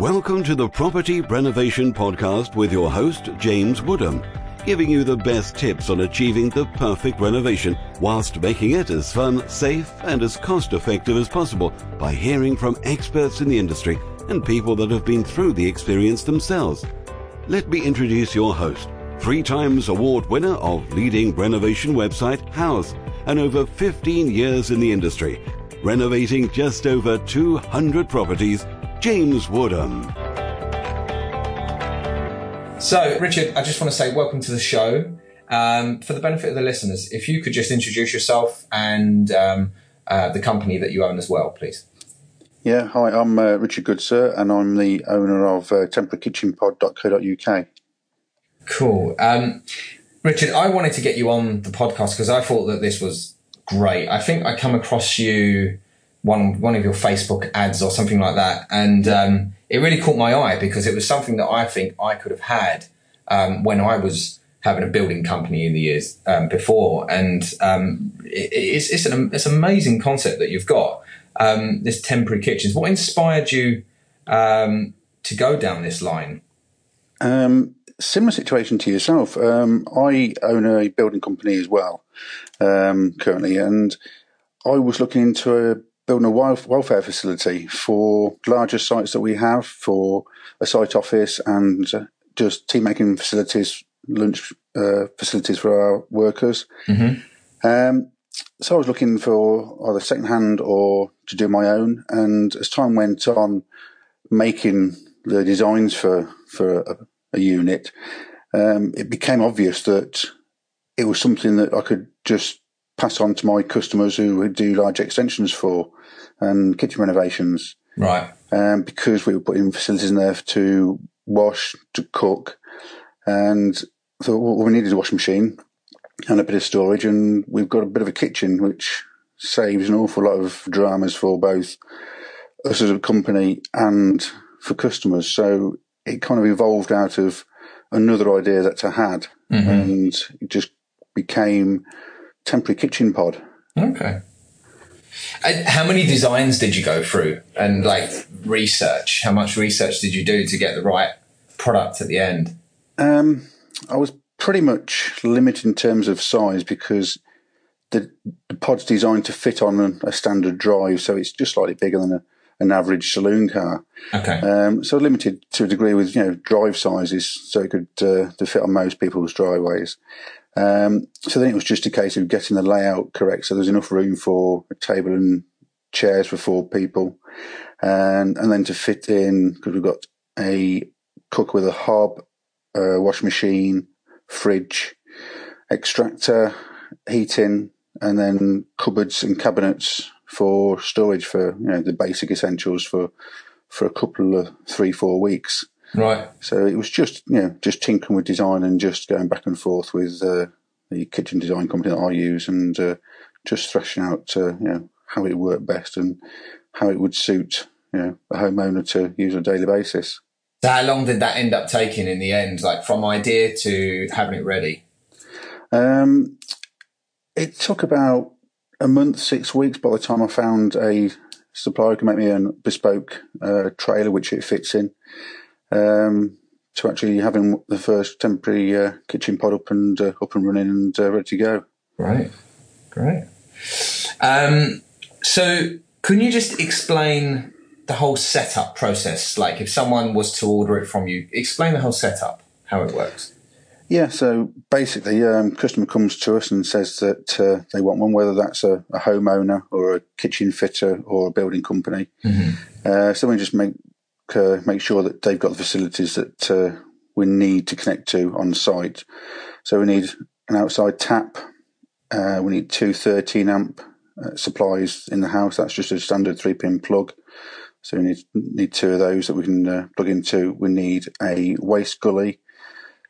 Welcome to the Property Renovation Podcast with your host, James Woodham, giving you the best tips on achieving the perfect renovation whilst making it as fun, safe, and as cost effective as possible by hearing from experts in the industry and people that have been through the experience themselves. Let me introduce your host, three times award winner of leading renovation website Houzz and over 15 years in the industry, renovating just over 200 properties James Woodham. So, Richard, I just want to say welcome to the show. Um, for the benefit of the listeners, if you could just introduce yourself and um, uh, the company that you own as well, please. Yeah, hi, I'm uh, Richard Goodsir, and I'm the owner of uh, temporaryKitchenPod.co.uk. Cool. Um, Richard, I wanted to get you on the podcast because I thought that this was great. I think I come across you one one of your Facebook ads or something like that, and um, it really caught my eye because it was something that I think I could have had um, when I was having a building company in the years um, before, and um, it, it's it's an it's an amazing concept that you've got. Um, this temporary kitchens. What inspired you um, to go down this line? similar situation to yourself. I own a building company as well currently, and I was looking into a building a welfare facility for larger sites that we have for a site office and just tea making facilities, lunch uh, facilities for our workers. Mm-hmm. Um, so I was looking for either second hand or to do my own. And as time went on, making the designs for for a, a unit, um, it became obvious that it was something that I could just pass on to my customers who do large extensions for and kitchen renovations. Right. Um, because we were putting facilities in there to wash, to cook, and so what we needed a washing machine and a bit of storage, and we've got a bit of a kitchen, which saves an awful lot of dramas for both us as a company and for customers. So it kind of evolved out of another idea that I had, mm-hmm. and it just became temporary kitchen pod. Okay. And how many designs did you go through and like research? How much research did you do to get the right product at the end? Um, I was pretty much limited in terms of size because the, the pod's designed to fit on a, standard drive, so it's just slightly bigger than a, an average saloon car. Okay. Um, so limited to a degree with you know drive sizes, so it could uh, to fit on most people's driveways. Um, so then it was just a case of getting the layout correct. So there's enough room for a table and chairs for four people. And, and then to fit in, because we've got a cook with a hob, a wash machine, fridge, extractor, heating, and then cupboards and cabinets for storage for, you know, the basic essentials for, for a couple of three, four weeks. Right. So it was just, you know, just tinkering with design and just going back and forth with uh, the kitchen design company that I use and uh, just thrashing out, uh, you know, how it would work best and how it would suit, you know, a homeowner to use on a daily basis. So how long did that end up taking in the end, like from idea to having it ready? Um, it took about a month, six weeks by the time I found a supplier who could make me a bespoke uh, trailer which it fits in um, to actually having the first temporary uh, kitchen pod up and uh, up and running and uh, ready to go. Right, great. Um, so, can you just explain the whole setup process? Like, if someone was to order it from you, explain the whole setup, how it works. Yeah, so basically, um, customer comes to us and says that uh, they want one, whether that's a, a, homeowner or a kitchen fitter or a building company. Mm-hmm. Uh, so we just make uh, make sure that they've got the facilities that uh, we need to connect to on site. So we need an outside tap. Uh, we need two 13 amp uh, supplies in the house. That's just a standard three pin plug. So we need need two of those that we can uh, plug into. We need a waste gully.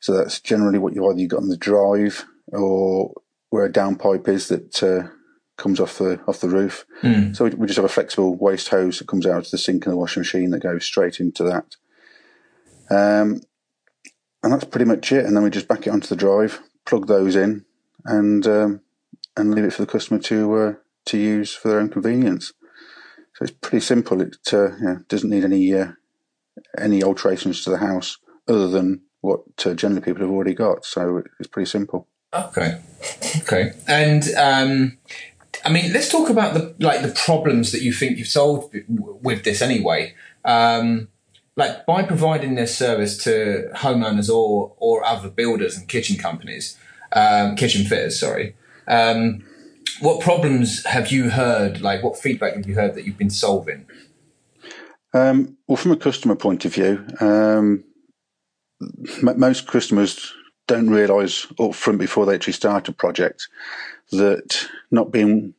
So that's generally what you either you got on the drive or where a downpipe is that uh, comes off the off the roof. Mm. So we, we, just have a flexible waste hose that comes out of the sink in the washing machine that goes straight into that. Um, and that's pretty much it. And then we just back it onto the drive, plug those in, and um, and leave it for the customer to uh, to use for their own convenience. So it's pretty simple. It uh, doesn't need any uh, any alterations to the house other than what uh, generally people have already got. So it's pretty simple. Okay, okay, and um, I mean, let's talk about the like the problems that you think you've solved with this anyway. Um, like by providing this service to homeowners or or other builders and kitchen companies, um, kitchen fitters, sorry. Um, what problems have you heard? Like, what feedback have you heard that you've been solving? Um, well, from a customer point of view, um, m- most customers don't realise up front before they actually start a project that not being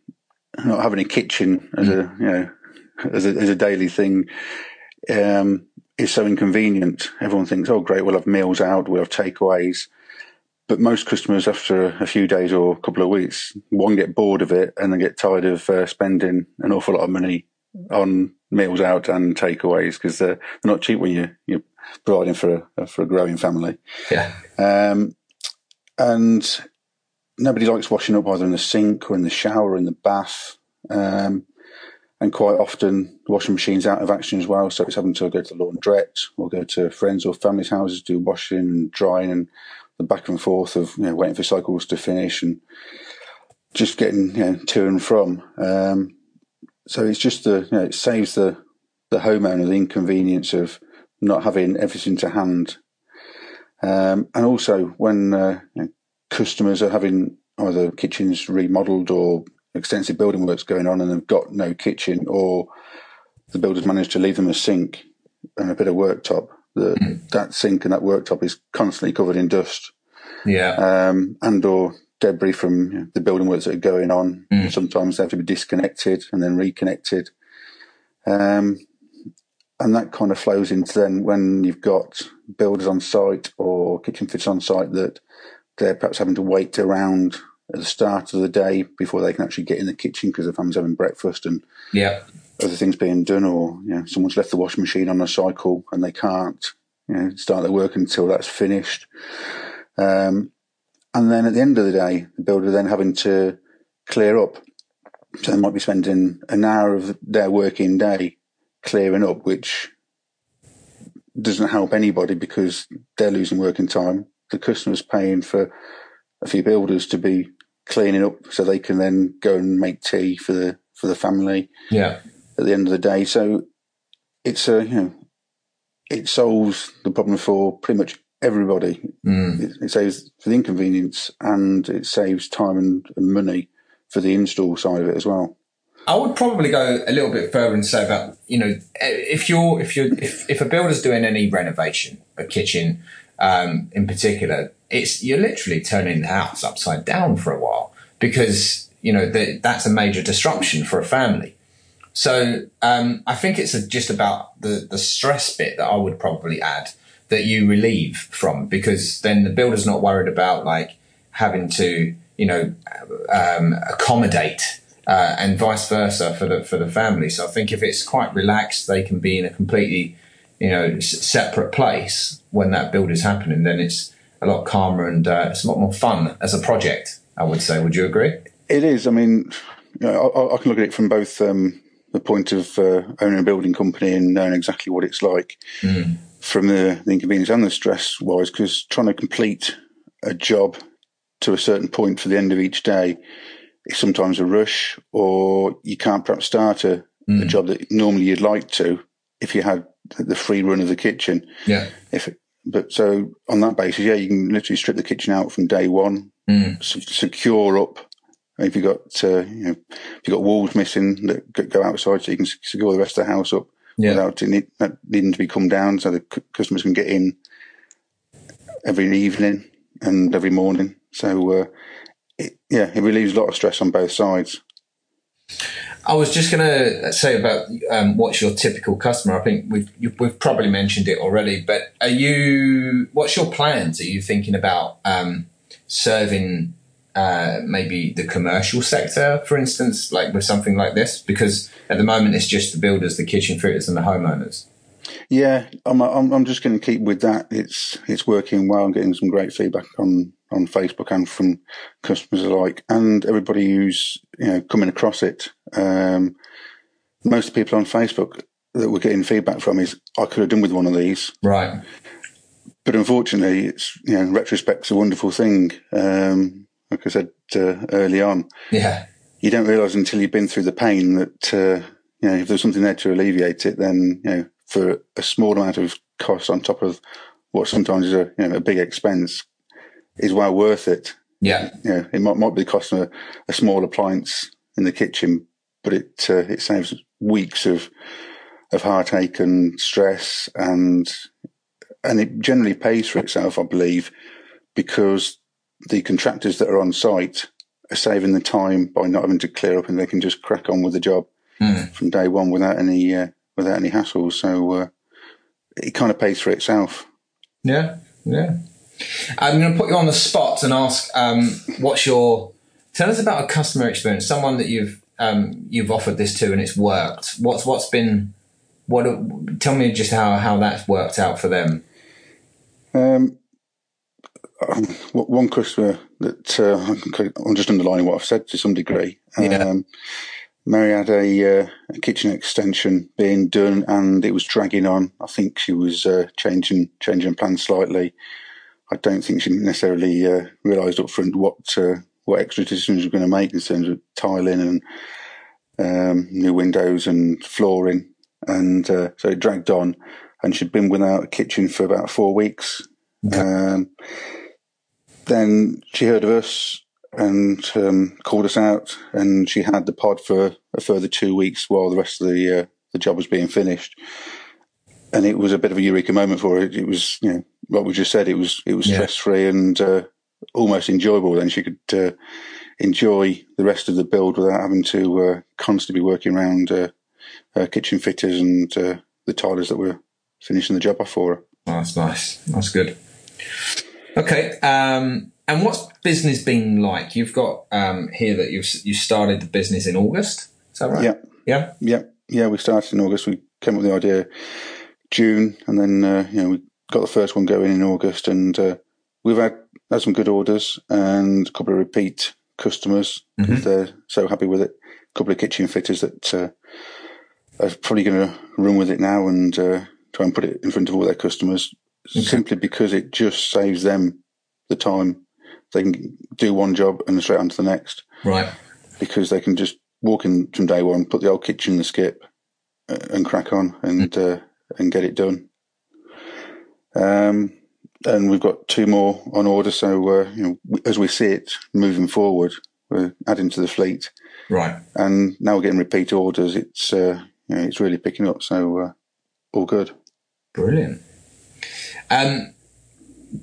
not having a kitchen as mm. a you know as a, as a daily thing um, is so inconvenient. Everyone thinks, "Oh, great, we'll have meals out, we'll have takeaways." But most customers, after a few days or a couple of weeks, one get bored of it and then get tired of uh, spending an awful lot of money on meals out and takeaways because they're, they're not cheap when you you're providing for a for a growing family. Yeah. Um, and nobody likes washing up either in the sink or in the shower or in the bath. Um, and quite often the washing machine's out of action as well. So it's having to go to the laundrette or go to friends or family's houses, do washing and drying and the back and forth of you know, waiting for cycles to finish and just getting you know, to and from. Um, so it's just the you know, it saves the the homeowner the inconvenience of not having everything to hand, um, and also when uh, you know, customers are having either kitchens remodeled or extensive building works going on and they've got no kitchen or the builders managed to leave them a sink and a bit of worktop the, mm. that sink and that worktop is constantly covered in dust. Yeah. Um, and or debris from you know, the building works that are going on. Mm. Sometimes they have to be disconnected and then reconnected. Um, and that kind of flows into then when you've got builders on site or kitchen fitters on site that they're perhaps having to wait around at the start of the day before they can actually get in the kitchen because the family's having breakfast and yeah other things being done, or you know, someone's left the washing machine on a cycle and they can't you know, start their work until that's finished. Um, and then at the end of the day, the builder then having to clear up. So they might be spending an hour of their working day clearing up, which doesn't help anybody because they're losing working time. The customer's paying for a few builders to be cleaning up so they can then go and make tea for the for the family. Yeah at the end of the day. So it's a you know it solves the problem for pretty much everybody. Mm. It, it, saves for the inconvenience and it saves time and, and money for the install side of it as well. I would probably go a little bit further and say that you know if you're if you're if, if a builder's doing any renovation, a kitchen um, in particular, it's you're literally turning the house upside down for a while because you know the, that's a major disruption for a family. So um, I think it's just about the the stress bit that I would probably add that you relieve from because then the builder's not worried about like having to you know um, accommodate uh, and vice versa for the for the family. So I think if it's quite relaxed, they can be in a completely you know separate place when that build is happening. Then it's a lot calmer and uh, it's a lot more fun as a project. I would say. Would you agree? It is. I mean, you know, I, I, can look at it from both um, the point of uh, owning a building company and knowing exactly what it's like mm. from the, the, inconvenience and the stress wise, because trying to complete a job to a certain point for the end of each day is sometimes a rush, or you can't perhaps start a, mm. a job that normally you'd like to if you had the free run of the kitchen. Yeah. If it, but so on that basis, yeah, you can literally strip the kitchen out from day one, mm. secure up if you got uh, you know if you got walls missing that go outside, so you can secure the rest of the house up yeah. without it needing to be come down, so the customers can get in every evening and every morning. So uh, it, yeah, it relieves a lot of stress on both sides. I was just going to say about um, what's your typical customer. I think we've we've probably mentioned it already, but are you? What's your plans? Are you thinking about um, serving uh, maybe the commercial sector, for instance, like with something like this? Because at the moment it's just the builders, the kitchen fitters, and the homeowners. Yeah, I'm, I'm, I'm just going to keep with that. It's it's working well. I'm getting some great feedback on on Facebook and from customers alike, and everybody who's you know coming across it. Um, most people on Facebook that we're getting feedback from is I could have done with one of these. Right. But unfortunately, it's you know, retrospect's a wonderful thing. Um, like I said uh, early on, Yeah. you don't realise until you've been through the pain that uh, you know if there's something there to alleviate it, then you know for a small amount of cost on top of what sometimes is a you know a big expense is well worth it. Yeah. Know, it might might be costing a, a small appliance in the kitchen, but it uh, it saves weeks of of heartache and stress and and it generally pays for itself, I believe, because the contractors that are on site are saving the time by not having to clear up, and they can just crack on with the job from day one without any uh, without any hassles. So uh, it kind of pays for itself. Yeah. Yeah. I'm going to put you on the spot and ask, um, what's your, tell us about a customer experience, someone that you've, um, you've offered this to and it's worked. What's, what's been, what, tell me just how, how that's worked out for them. Um, one customer that uh, I'm just underlining what I've said to some degree. Yeah. Um, Mary had a, uh, a kitchen extension being done, and it was dragging on. I think she was uh, changing changing plans slightly. I don't think she necessarily uh, realised up front what uh, what extra decisions we were going to make in terms of tiling and um, new windows and flooring, and uh, so it dragged on. And she'd been without a kitchen for about four weeks. Um, then she heard of us and um, called us out, and she had the pod for a further two weeks while the rest of the uh, the job was being finished. And it was a bit of a eureka moment for her. It was, you know, what we just said. It was it was Yeah. stress free and uh, almost enjoyable. Then she could uh, enjoy the rest of the build without having to uh, constantly be working around uh, uh, kitchen fitters and uh, the tilers that were finishing the job off for her. Oh, that's nice. That's good. Okay. Um, and what's business been like? You've got um, here that you've you started the business in August. Is that right? Yeah. Yeah. Yeah, yeah. We started in August. We came up with the idea June, and then uh, you know we got the first one going in August, and uh, we've had had some good orders and a couple of repeat customers. 'cause They're so happy with it. A couple of kitchen fitters that uh, are probably going to run with it now and uh, try and put it in front of all their customers, simply because it just saves them the time. They can do one job and straight on to the next Right. because they can just walk in from day one, put the old kitchen in the skip, uh, and crack on and uh, and get it done. Um, and we've got two more on order, so uh, you know, as we see it moving forward, we're adding to the fleet, Right. and now we're getting repeat orders. It's uh, you know, it's really picking up, so uh, all good. Brilliant. Um,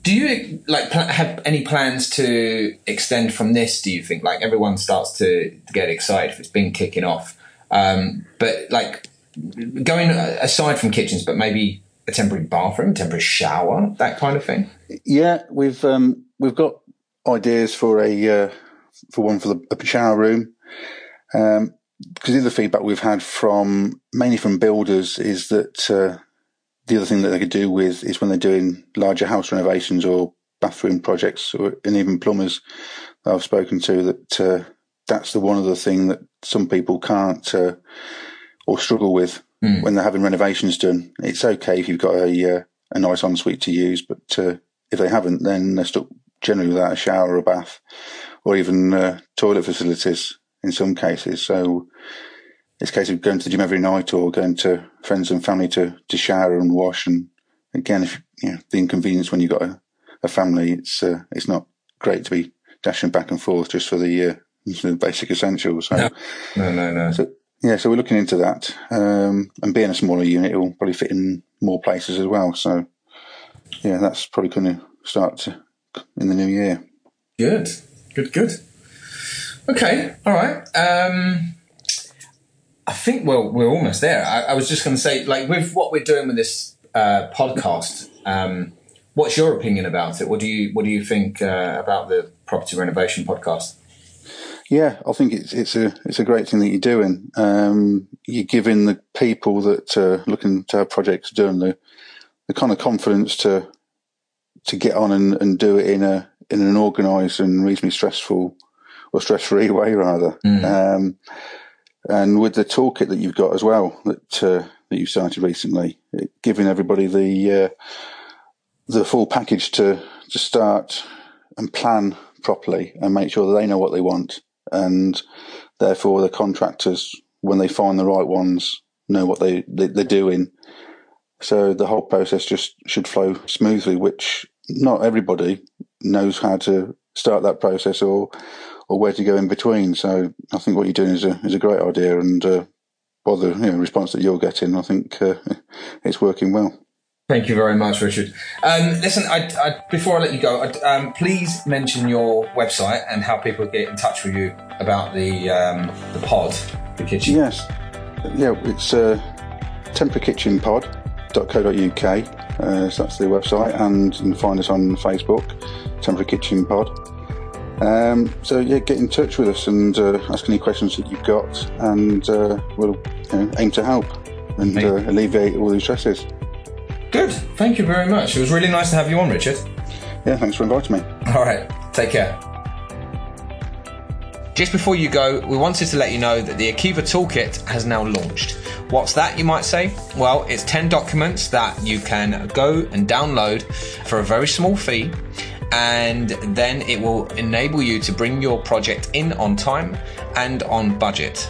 do you like pl- have any plans to extend from this? Do you think like everyone starts to, to get excited if it's been kicking off? Um, but like going aside from kitchens, but maybe a temporary bathroom, temporary shower, that kind of thing. Yeah, we've um, we've got ideas for a uh, for one for the a shower room. Um, because the other feedback we've had from mainly from builders is that uh, the other thing that they could do with is when they're doing larger house renovations or bathroom projects, or, and even plumbers that I've spoken to, that uh, that's the one other thing that some people can't uh, or struggle with when they're having renovations done. It's okay if you've got a uh, a nice ensuite to use, but uh, if they haven't, then they're stuck generally without a shower or a bath, or even uh, toilet facilities in some cases. So it's a case of going to the gym every night or going to friends and family to, to shower and wash. And again, if you know the inconvenience when you've got a, a family, it's uh, it's not great to be dashing back and forth just for the, uh, the basic essentials. So, No. No, no, no. so yeah, so we're looking into that. Um, and being a smaller unit, it will probably fit in more places as well. So yeah, that's probably going to start in the new year. Good, good, good. Okay, all right. Um, I think well, we're almost there. I, I was just going to say, like, with what we're doing with this uh, podcast, um, what's your opinion about it? What do you What do you think uh, about the property renovation podcast? Yeah, I think it's it's a it's a great thing that you're doing. Um, you're giving the people that are looking to have projects done the the kind of confidence to to get on and, and do it in a in an organised and reasonably stressful or stress free way rather. Um, and with the toolkit that you've got as well that uh, that you started recently, giving everybody the uh, the full package to to start and plan properly and make sure that they know what they want, and therefore the contractors, when they find the right ones, know what they, they they're doing. So the whole process just should flow smoothly, which not everybody knows how to start that process or or where to go in between. So I think what you're doing is a is a great idea, and uh, by the you know, response that you're getting, I think uh, it's working well. Thank you very much, Richard. Um, listen, I, I, before I let you go, um, please mention your website and how people get in touch with you about the um, the pod, the kitchen. Yes, yeah, it's uh. Uh, so that's the website, and you can find us on Facebook, Temporary Kitchen Pod. Um, so yeah, get in touch with us and uh, ask any questions that you've got, and uh, we'll you know, aim to help and uh, alleviate all these stresses. Good. Thank you very much. It was really nice to have you on, Richard. Yeah, thanks for inviting me. All right. Take care. Just before you go, we wanted to let you know that the Akiva Toolkit has now launched. What's that, you might say? Well, it's 10 documents that you can go and download for a very small fee and then it will enable you to bring your project in on time and on budget.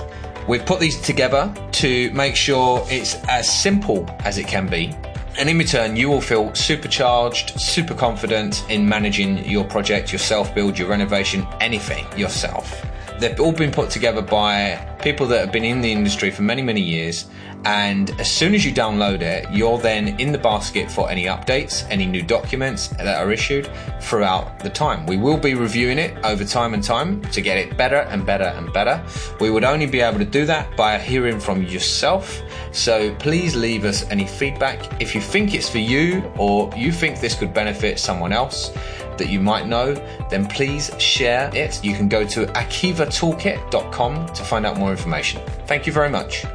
We've put these together to make sure it's as simple as it can be. And in return, you will feel supercharged, super confident in managing your project, your self build, your renovation, anything yourself. They've all been put together by people that have been in the industry for many, many years and as soon as you download it, you're then in the basket for any updates, any new documents that are issued throughout the time. We will be reviewing it over time and time to get it better and better and better. We would only be able to do that by hearing from yourself. So please leave us any feedback. If you think it's for you or you think this could benefit someone else, that you might know, then please share it. You can go to akivatoolkit.com to find out more information. Thank you very much.